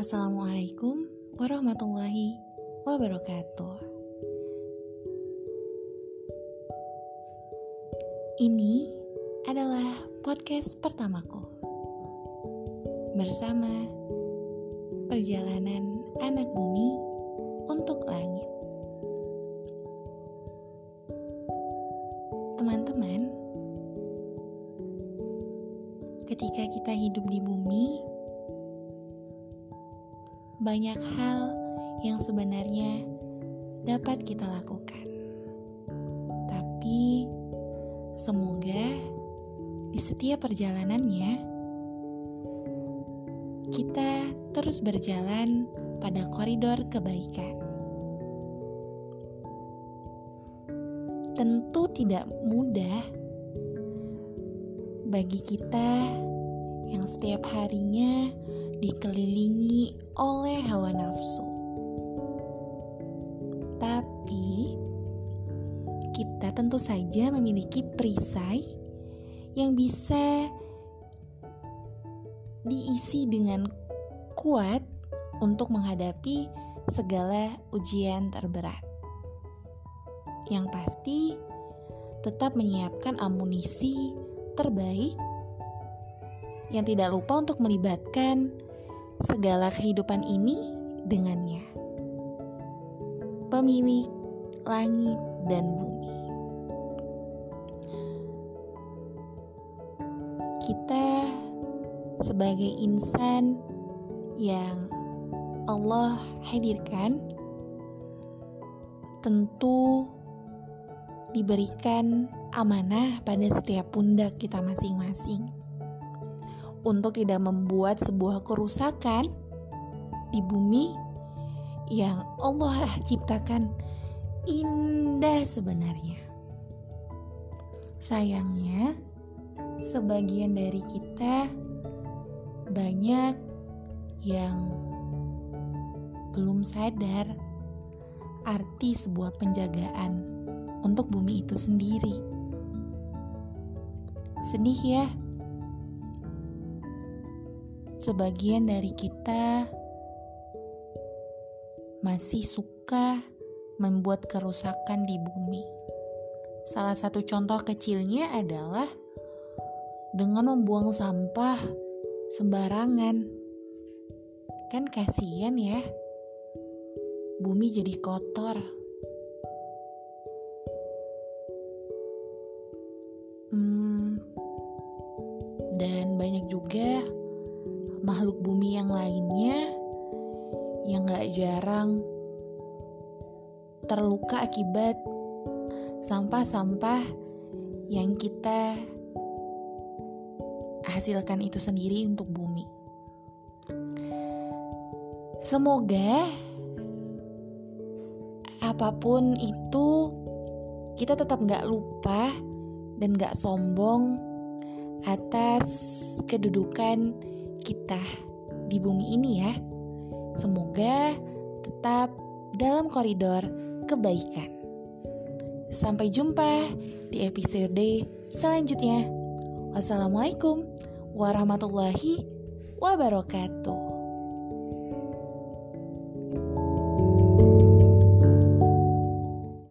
Assalamualaikum warahmatullahi wabarakatuh. Ini adalah podcast pertamaku bersama perjalanan anak bumi untuk langit. Teman-teman, ketika kita hidup di bumi, banyak hal yang sebenarnya dapat kita lakukan. Tapi semoga di setiap perjalanannya kita terus berjalan pada koridor kebaikan. Tentu tidak mudah bagi kita yang setiap harinya dikelilingi oleh hawa nafsu. Tapi kita tentu saja memiliki perisai yang bisa diisi dengan kuat untuk menghadapi segala ujian terberat. Yang pasti, tetap menyiapkan amunisi terbaik yang tidak lupa untuk melibatkan segala kehidupan ini dengannya. Pemilik langit dan bumi. Kita sebagai insan yang Allah hadirkan tentu diberikan amanah pada setiap pundak kita masing-masing untuk tidak membuat sebuah kerusakan di bumi yang Allah ciptakan indah sebenarnya. Sayangnya, sebagian dari kita banyak yang belum sadar arti sebuah penjagaan untuk bumi itu sendiri. Sedih ya sebagian dari kita masih suka membuat kerusakan di bumi. Salah satu contoh kecilnya adalah dengan membuang sampah sembarangan. Kan kasihan ya. Bumi jadi kotor. Hmm, dan banyak juga makhluk bumi yang lainnya yang gak jarang terluka akibat sampah-sampah yang kita hasilkan itu sendiri untuk bumi. Semoga apa pun itu kita tetap gak lupa dan gak sombong atas kedudukan kita di bumi ini ya. Semoga tetap dalam koridor kebaikan. Sampai jumpa di episode selanjutnya. Wassalamualaikum warahmatullahi wabarakatuh.